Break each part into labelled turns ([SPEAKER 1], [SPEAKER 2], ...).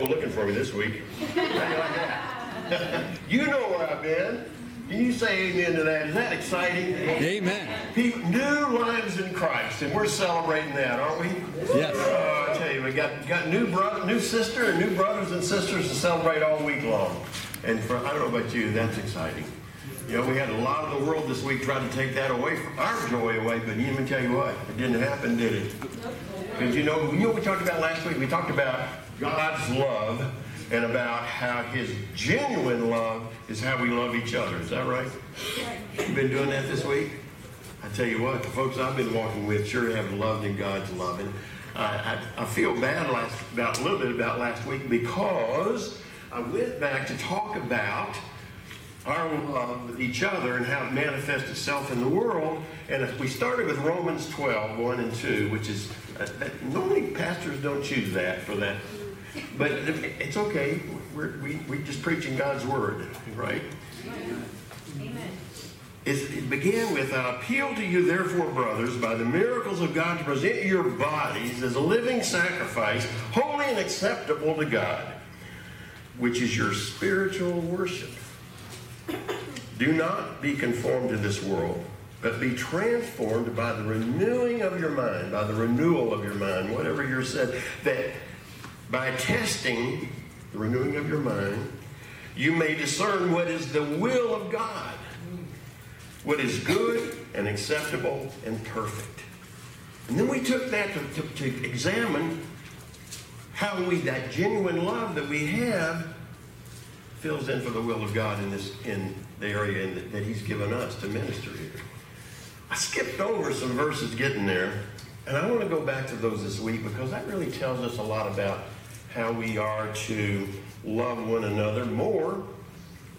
[SPEAKER 1] looking for me this week. you know where I've been. Can you say amen to that? Is that exciting?
[SPEAKER 2] Amen.
[SPEAKER 1] People, new lives in Christ, and we're celebrating that, aren't we?
[SPEAKER 2] Yes.
[SPEAKER 1] Oh, I tell you, we got got new brother, new sister, and new brothers and sisters to celebrate all week long. And for I don't know about you, that's exciting. You know, we had a lot of the world this week trying to take that away from our joy away, but let me tell you what, it didn't happen, did it? Because you know, you know what we talked about last week? We talked about God's love and about how his genuine love is how we love each other. Is that right? You've been doing that this week? I tell you what, the folks I've been walking with sure have loved in God's love. And I, I, I feel bad last, about a little bit about last week because I went back to talk about our love with each other and how it manifests itself in the world. And we started with Romans 12, 1 and 2, which is, uh, that, normally pastors don't choose that for that. But it's okay. We're, we, we just preaching God's word, right?
[SPEAKER 3] Amen.
[SPEAKER 1] It began with, I appeal to you, therefore, brothers, by the miracles of God, to present your bodies as a living sacrifice, holy and acceptable to God, which is your spiritual worship. Do not be conformed to this world, but be transformed by the renewing of your mind, by the renewal of your mind, whatever you're said, that by testing the renewing of your mind, you may discern what is the will of God, what is good and acceptable and perfect. And then we took that to, to, to examine how we, that genuine love that we have, fills in for the will of God in this in the area in, that He's given us to minister here. I skipped over some verses getting there, and I want to go back to those this week because that really tells us a lot about how we are to love one another more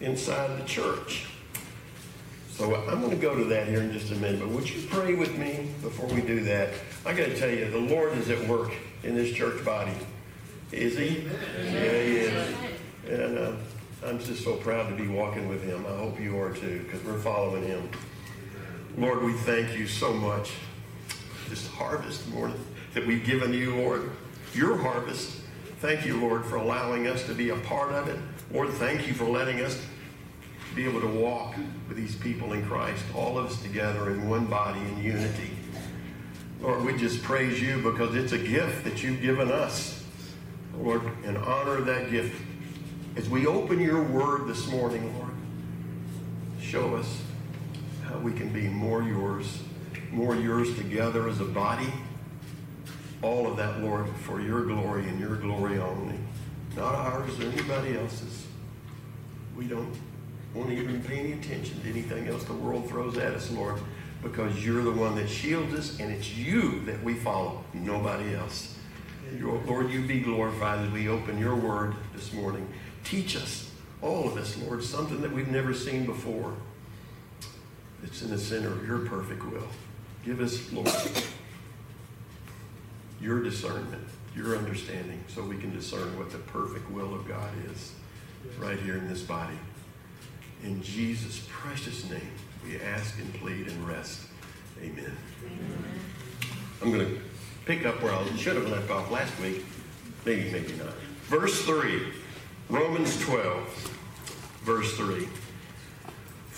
[SPEAKER 1] inside the church. So I'm going to go to that here in just a minute, but would you pray with me before we do that? I got to tell you, the Lord is at work in this church body. Is He? Yeah, He is. And uh, I'm just so proud to be walking with Him. I hope you are too, because we're following Him. Lord, we thank you so much. This harvest, Lord, that we've given you, Lord, your harvest. Thank you, Lord, for allowing us to be a part of it. Lord, thank you for letting us be able to walk with these people in Christ, all of us together in one body in unity. Lord, we just praise you because it's a gift that you've given us. Lord, and honor of that gift. As we open your word this morning, Lord, show us how we can be more yours, more yours together as a body. All of that, Lord, for your glory and your glory only. Not ours or anybody else's. We don't want to even pay any attention to anything else the world throws at us, Lord, because you're the one that shields us, and it's you that we follow, nobody else. Lord, you be glorified as we open your word this morning. Teach us, all of us, Lord, something that we've never seen before. It's in the center of your perfect will. Give us, Lord, your discernment, your understanding, so we can discern what the perfect will of God is right here in this body. In Jesus' precious name, we ask and plead and rest. Amen. Amen. I'm going to pick up where I should have left off last week. Maybe, maybe not. Verse 3, Romans 12, verse 3.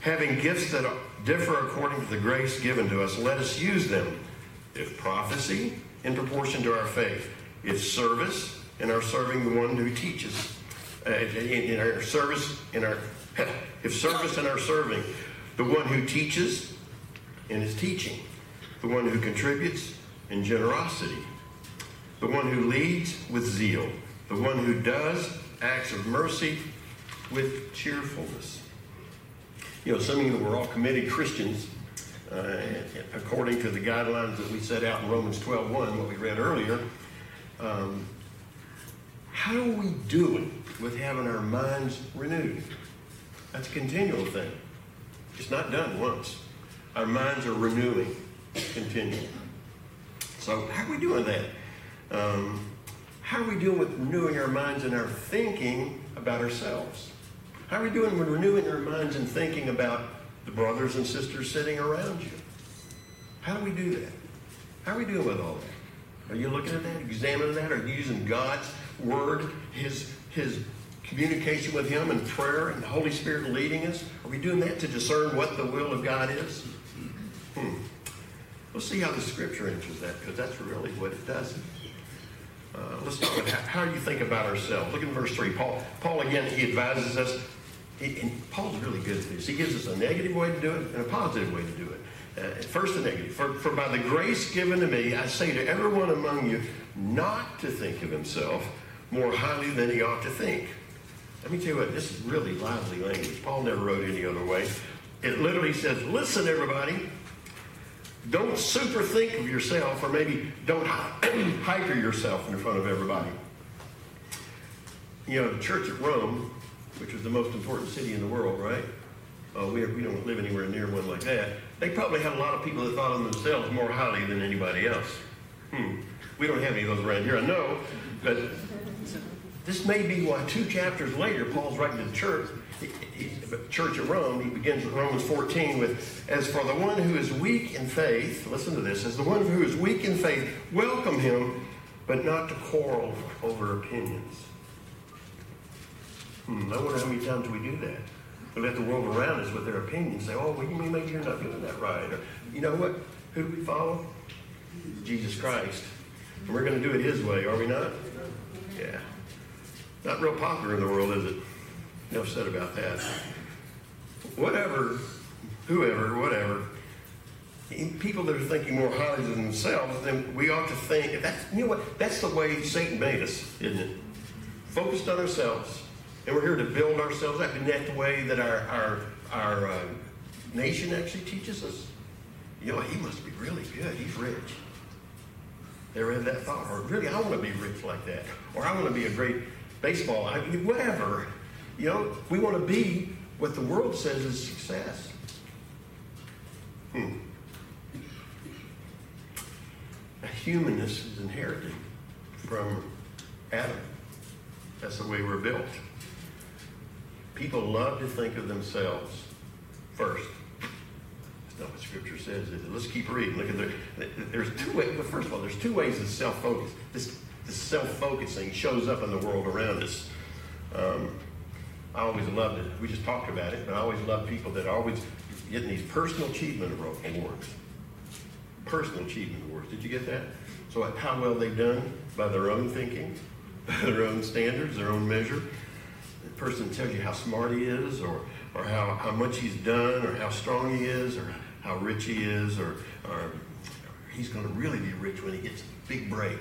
[SPEAKER 1] Having gifts that differ according to the grace given to us, let us use them. If prophecy, in proportion to our faith. If service, in our serving the one who teaches uh, in our service, in our if service in our serving, the one who teaches in his teaching, the one who contributes in generosity, the one who leads with zeal, the one who does acts of mercy with cheerfulness. You know, assuming that we're all committed Christians, uh, according to the guidelines that we set out in Romans 12.1, what we read earlier, um, how are we doing with having our minds renewed. That's a continual thing. It's not done once. Our minds are renewing continually. So, how are we doing that? Um, how are we doing with renewing our minds and our thinking about ourselves? How are we doing with renewing our minds and thinking about the brothers and sisters sitting around you? How do we do that? How are we doing with all that? Are you looking at that, examining that? Are you using God's word, His His communication with Him and prayer and the Holy Spirit leading us? Are we doing that to discern what the will of God is? Hmm. We'll see how the Scripture answers that because that's really what it does. Uh, let's start with how, how you think about ourselves. Look at verse 3. Paul, Paul again, he advises us. He, and Paul's really good at this. He gives us a negative way to do it and a positive way to do it. Uh, first, the negative. For, for by the grace given to me, I say to everyone among you not to think of himself more highly than he ought to think. Let me tell you what, this is really lively language. Paul never wrote any other way. It literally says, listen, everybody, don't super think of yourself, or maybe don't hyper yourself in front of everybody. You know, the church at Rome, which was the most important city in the world, right? Uh, we, we don't live anywhere near one like that. They probably had a lot of people that thought of themselves more highly than anybody else. Hmm. We don't have any of those around here, I know, but this may be why two chapters later, Paul's writing to the church, church at Rome, he begins with Romans 14 with, As for the one who is weak in faith, listen to this, as the one who is weak in faith, welcome him, but not to quarrel over opinions. Hmm, I wonder how many times we do that. We let the world around us with their opinions say, oh, well, you mean maybe you're not doing that right. Or, you know what? Who do we follow? Jesus Christ. And we're going to do it his way, are we not? Yeah. Not real popular in the world, is it? Enough said about that. Whatever, whoever, whatever, people that are thinking more highly of themselves, then we ought to think, that's, you know what, that's the way Satan made us, isn't it? Focused on ourselves. And we're here to build ourselves up. Isn't that the way that our, our, our uh, nation actually teaches us? You know, he must be really good. He's rich. Ever had that thought? Or really, I want to be rich like that. Or I want to be a great baseball, I mean, whatever. You know, we want to be what the world says is success. Hmm. Humanness is inherited from Adam. That's the way we're built. People love to think of themselves first. That's not what Scripture says. Let's keep reading. Look at the. There's two ways. Well, first of all, there's two ways of self-focus. This, this self-focusing shows up in the world around us. Um, I always loved it. We just talked about it, but I always loved people that are always getting these personal achievement awards. Personal achievement awards. Did you get that? So how well they've done by their own thinking, by their own standards, their own measure person tells you how smart he is or, or how, how much he's done or how strong he is or how rich he is or, or he's going to really be rich when he gets a big break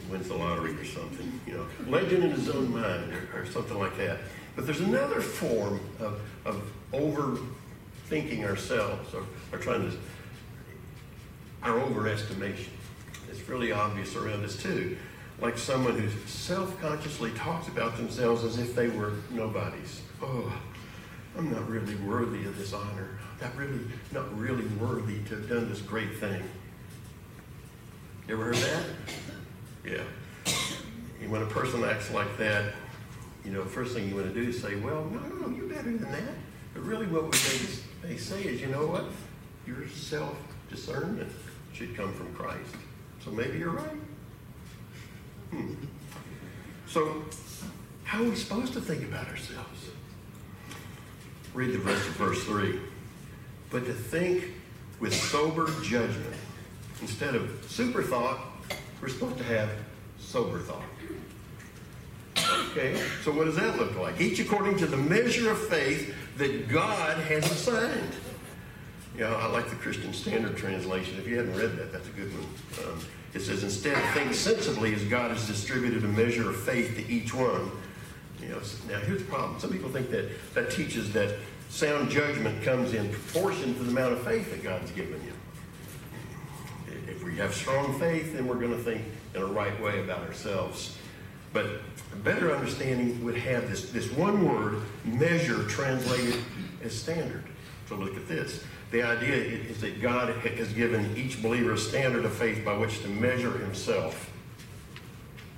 [SPEAKER 1] and wins the lottery or something. You know, legend in his own mind or, or something like that. But there's another form of, of overthinking ourselves or, or trying to, our overestimation. It's really obvious around us too like someone who self-consciously talks about themselves as if they were nobodies. Oh, I'm not really worthy of this honor. Not really, not really worthy to have done this great thing. You ever heard that? Yeah. And when a person acts like that, you know, first thing you want to do is say, well, no, no, no, you're better than that. But really what they, they say is, you know what? Your self-discernment should come from Christ. So maybe you're right. So, how are we supposed to think about ourselves? Read the rest of verse 3. But to think with sober judgment. Instead of super thought, we're supposed to have sober thought. Okay, so what does that look like? Each according to the measure of faith that God has assigned. You know, I like the Christian Standard Translation. If you hadn't read that, that's a good one. Um, it says, instead, think sensibly as God has distributed a measure of faith to each one. You know, now here's the problem. Some people think that that teaches that sound judgment comes in proportion to the amount of faith that God's given you. If we have strong faith, then we're going to think in a right way about ourselves. But a better understanding would have this, this one word, measure, translated as standard. So look at this. The idea is that God has given each believer a standard of faith by which to measure himself.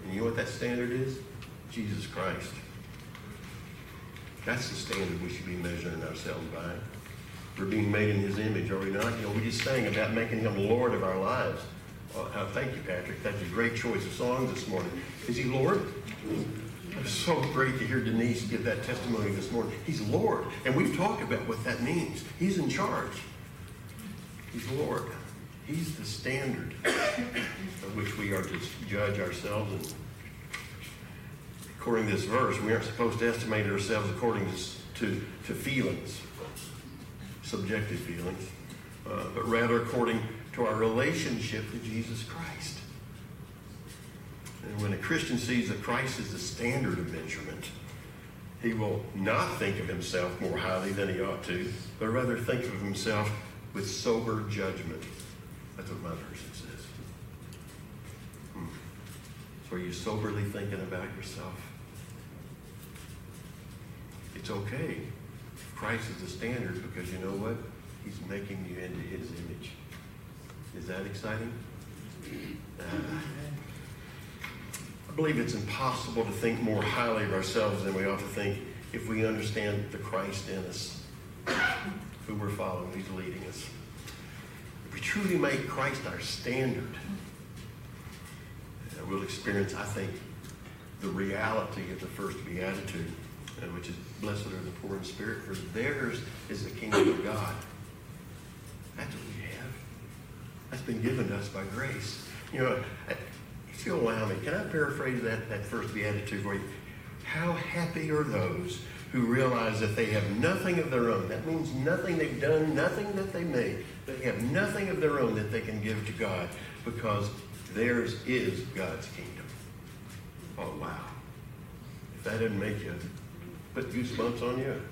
[SPEAKER 1] And you know what that standard is? Jesus Christ. That's the standard we should be measuring ourselves by. We're being made in his image, are we not? You know, we just sang about making him Lord of our lives. Well, uh, thank you, Patrick. That's a great choice of songs this morning. Is he Lord? It's so great to hear Denise give that testimony this morning. He's Lord. And we've talked about what that means. He's in charge. He's Lord. He's the standard of which we are to judge ourselves. And according to this verse, we aren't supposed to estimate ourselves according to, to, to feelings, subjective feelings, uh, but rather according to our relationship to Jesus Christ. And when a Christian sees that Christ is the standard of measurement, he will not think of himself more highly than he ought to, but rather think of himself with sober judgment. That's what my version says. Hmm. So are you soberly thinking about yourself? It's okay. Christ is the standard because you know what? He's making you into his image. Is that exciting? Uh, I believe it's impossible to think more highly of ourselves than we ought to think if we understand the Christ in us, who we're following, who's leading us. If we truly make Christ our standard, uh, we'll experience, I think, the reality of the first beatitude, uh, which is blessed are the poor in spirit, for theirs is the kingdom of God. That's what we have. That's been given to us by grace. You know, if you'll allow me, can I paraphrase that, that first beatitude for you? How happy are those who realize that they have nothing of their own. That means nothing they've done, nothing that they made. They have nothing of their own that they can give to God because theirs is God's kingdom. Oh, wow. If that didn't make you put goosebumps on you,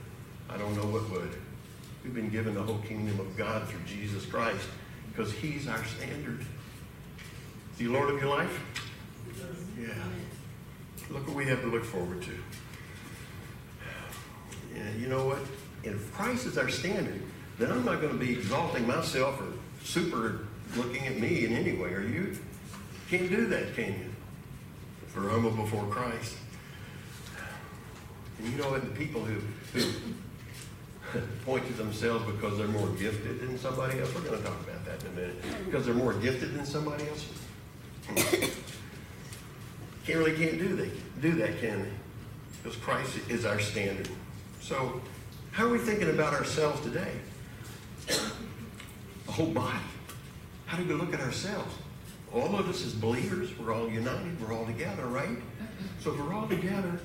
[SPEAKER 1] I don't know what would. We've been given the whole kingdom of God through Jesus Christ because he's our standard. Is he Lord of your life? Yeah. Look what we have to look forward to. Yeah, you know what? If Christ is our standard, then I'm not going to be exalting myself or super looking at me in any way. Are you? Can't do that, can you? We're humble before Christ. And you know what? The people who, who point to themselves because they're more gifted than somebody else. We're going to talk about that in a minute. Because they're more gifted than somebody else. can't really can't do that, do that, can they? Because Christ is our standard. So, how are we thinking about ourselves today? The whole body. How do we look at ourselves? All of us as believers, we're all united, we're all together, right? So if we're all together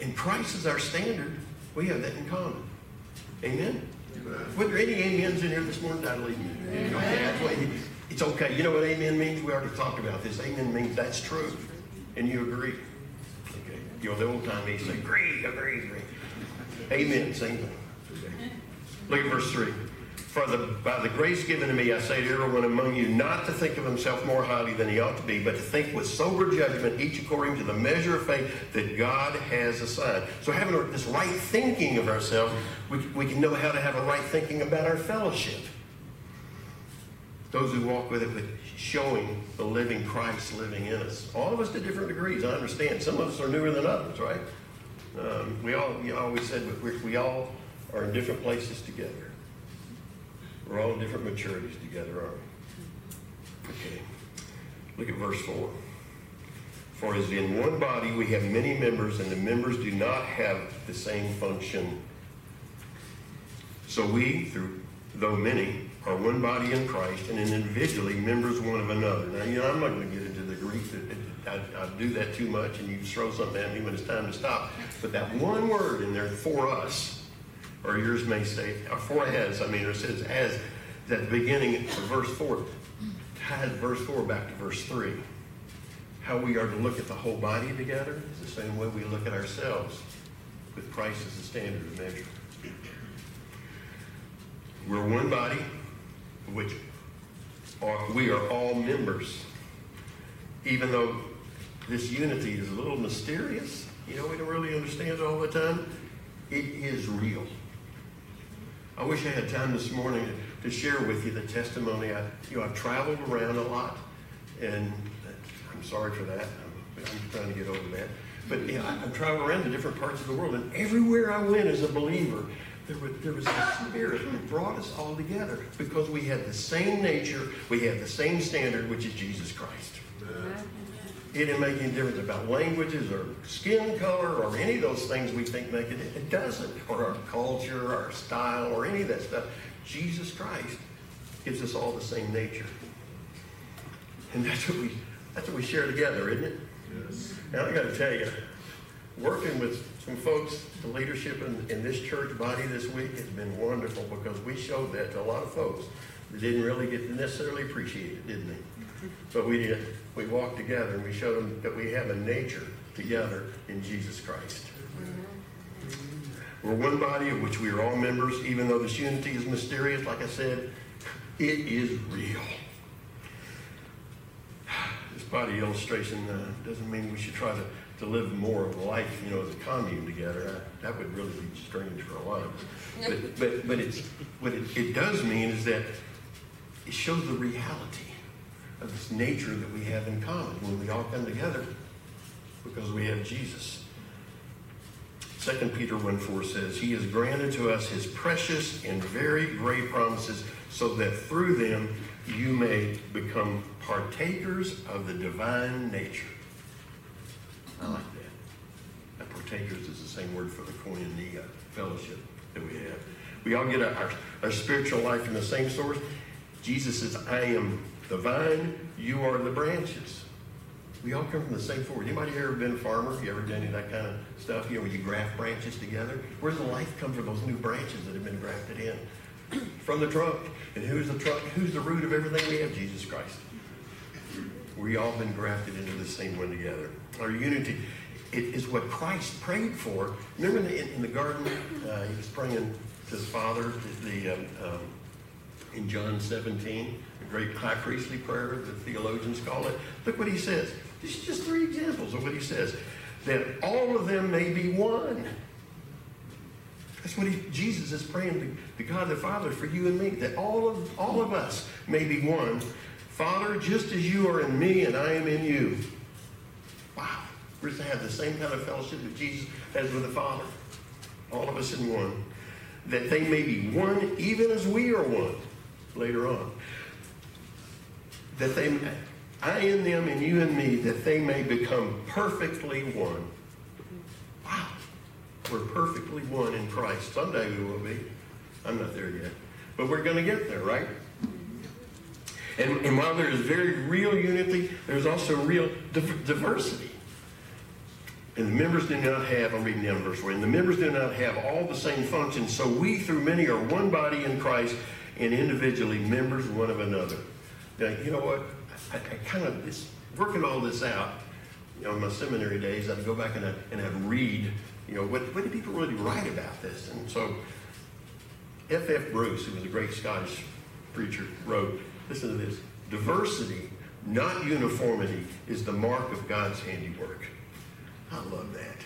[SPEAKER 1] and Christ is our standard, we have that in common. Amen? Were there any amens in here this morning? That'll leave you. Okay, it's okay. You know what amen means? We already talked about this. Amen means that's true. And you agree. Okay. You know, the old time they agree, agree, agree. Amen. Same thing. Look at verse 3. For the, by the grace given to me, I say to everyone among you not to think of himself more highly than he ought to be, but to think with sober judgment, each according to the measure of faith that God has assigned. So having this right thinking of ourselves, we, we can know how to have a right thinking about our fellowship. Those who walk with it, with showing the living Christ living in us. All of us to different degrees, I understand. Some of us are newer than others, right? Um, we all, you always said we, we all are in different places together. We're all in different maturities together, aren't we? Okay. Look at verse 4. For as in one body we have many members, and the members do not have the same function. So we, through though many, are one body in Christ, and individually members one of another. Now, you know, I'm not going to get into the Greek. I, I do that too much, and you throw something at me when it's time to stop. But that one word in there, for us, or yours may say, or for as, I mean, it says as, that beginning of verse 4, ties verse 4 back to verse 3. How we are to look at the whole body together is the same way we look at ourselves, with Christ as the standard of measure. We're one body, which are, we are all members. Even though this unity is a little mysterious. You know, we don't really understand it all the time. It is real. I wish I had time this morning to share with you the testimony. I, you know, I've traveled around a lot, and I'm sorry for that. I'm, I'm trying to get over that. But you know, I've traveled around to different parts of the world, and everywhere I went as a believer, there was, there was a spirit that brought us all together because we had the same nature, we had the same standard, which is Jesus Christ. It didn't make any difference about languages or skin color or any of those things we think make it. It doesn't. Or our culture, our style, or any of that stuff. Jesus Christ gives us all the same nature. And that's what we that's what we share together, isn't it? Yes. Now I got to tell you, working with some folks, the leadership in, in this church body this week has been wonderful because we showed that to a lot of folks that didn't really get necessarily appreciate it, didn't they? But we did. We walked together and we showed them that we have a nature together in Jesus Christ. We're one body of which we are all members, even though this unity is mysterious, like I said, it is real. This body illustration uh, doesn't mean we should try to, to live more of life, you know, as a commune together. that would really be strange for a lot of us. But, but, but it's, what it, it does mean is that it shows the reality of this nature that we have in common when we all come together because we have Jesus. 2 Peter 1 4 says, He has granted to us His precious and very great promises so that through them you may become partakers of the divine nature. I like that. That partakers is the same word for the koinonia fellowship that we have. We all get our, our spiritual life from the same source. Jesus says, I am the vine, you are the branches. We all come from the same forest. Anybody ever been a farmer? You ever done any of that kind of stuff? You know, where you graft branches together? Where does the life come from those new branches that have been grafted in? from the trunk. And who's the trunk? Who's the root of everything we have? Jesus Christ. We all been grafted into the same one together. Our unity it is what Christ prayed for. Remember in the, in the garden, uh, he was praying to his Father, the, um, um, in John 17 great high priestly prayer, the theologians call it. Look what he says. These are just three examples of what he says. That all of them may be one. That's what he, Jesus is praying to, to God the Father for you and me, that all of, all of us may be one. Father, just as you are in me and I am in you. Wow. We're to have the same kind of fellowship with Jesus as with the Father. All of us in one. That they may be one even as we are one later on that they, I in them and you in me, that they may become perfectly one. Wow. We're perfectly one in Christ. Someday we will be. I'm not there yet. But we're going to get there, right? And, and while there is very real unity, there's also real diversity. And the members do not have, I'm reading down verse 1, and the members do not have all the same functions, so we through many are one body in Christ and individually members one of another. Now, you know what? I, I kind of, it's working all this out, you know, in my seminary days, I'd go back and I'd, and I'd read, you know, what, what did people really write about this? And so F. F. Bruce, who was a great Scottish preacher, wrote, listen to this, diversity, not uniformity, is the mark of God's handiwork. I love that.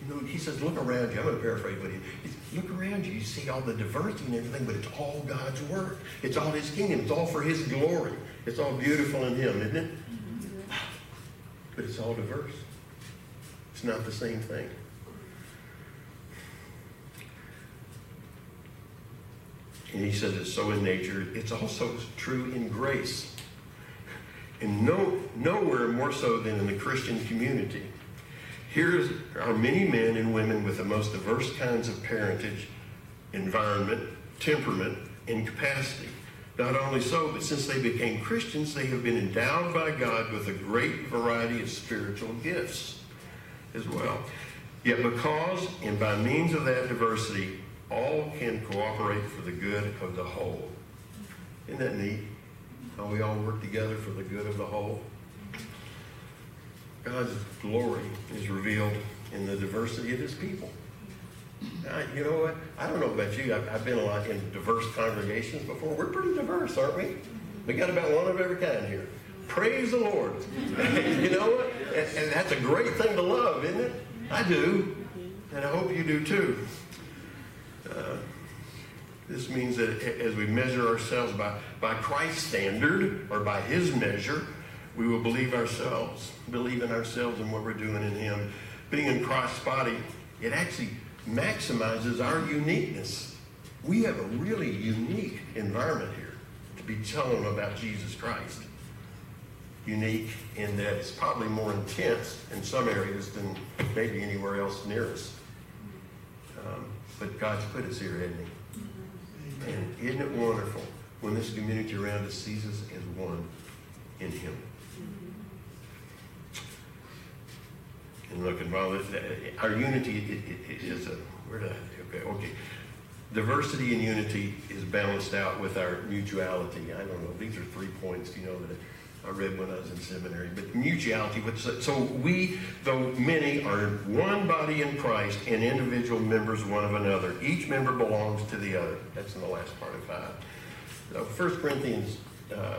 [SPEAKER 1] You know, he says, look around you. I'm going to paraphrase, but he, look around you. You see all the diversity and everything, but it's all God's work. It's all His kingdom. It's all for His glory. It's all beautiful in Him, isn't it? But it's all diverse. It's not the same thing. And he says it's so in nature. It's also true in grace. And no, nowhere more so than in the Christian community. Here are many men and women with the most diverse kinds of parentage, environment, temperament, and capacity. Not only so, but since they became Christians, they have been endowed by God with a great variety of spiritual gifts as well. Yet because and by means of that diversity, all can cooperate for the good of the whole. Isn't that neat? How we all work together for the good of the whole? God's glory is revealed in the diversity of his people. You know what? I don't know about you. I've, I've, been a lot in diverse congregations before. We're pretty diverse, aren't we? We got about one of every kind here. Praise the Lord. you know what? And, and that's a great thing to love, isn't it? I do. And I hope you do too. Uh, this means that as we measure ourselves by, by Christ's standard or by his measure, we will believe ourselves, believe in ourselves and what we're doing in him. Being in Christ's body, it actually maximizes our uniqueness. We have a really unique environment here to be telling about Jesus Christ. Unique in that it's probably more intense in some areas than maybe anywhere else near us. Um, but God's put us here, hasn't he? And isn't it wonderful when this community around us sees us as one in Him? And look, and while uh, our unity is a where did I okay okay diversity and unity is balanced out with our mutuality. I don't know; these are three points, you know, that I read when I was in seminary. But mutuality, so we, though many, are one body in Christ and individual members one of another. Each member belongs to the other. That's in the last part of five. Uh, 1 Corinthians uh,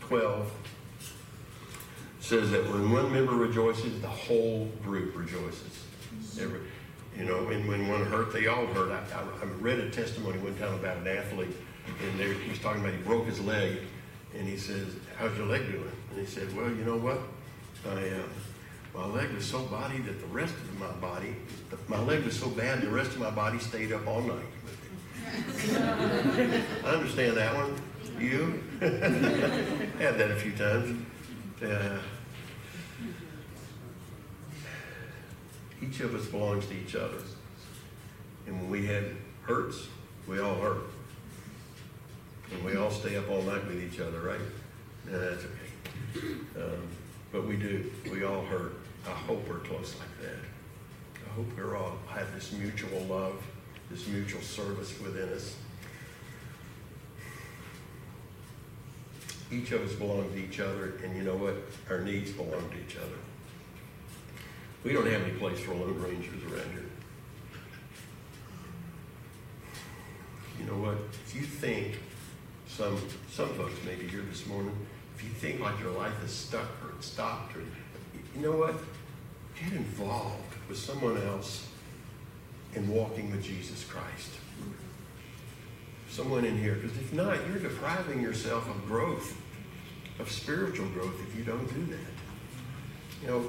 [SPEAKER 1] 12 says that when one member rejoices, the whole group rejoices. Every, you know, and when one hurt, they all hurt. I, I, I read a testimony one time about an athlete, and they, he was talking about he broke his leg, and he says, "How's your leg doing?" And he said, "Well, you know what? I, uh, my leg was so body that the rest of my body, my leg was so bad, the rest of my body stayed up all night." I understand that one. You? Had that a few times. Uh, each of us belongs to each other. And when we have hurts, we all hurt. And we all stay up all night with each other, right? No, that's okay. Um, but we do. We all hurt. I hope we're close like that. I hope we're all have this mutual love, this mutual service within us. Each of us belong to each other, and you know what? Our needs belong to each other. We don't have any place for lone rangers around here. You know what? If you think, some some folks maybe here this morning, if you think like your life is stuck or it's stopped, or you know what? Get involved with someone else in walking with Jesus Christ. Someone in here, because if not, you're depriving yourself of growth, of spiritual growth, if you don't do that. You know,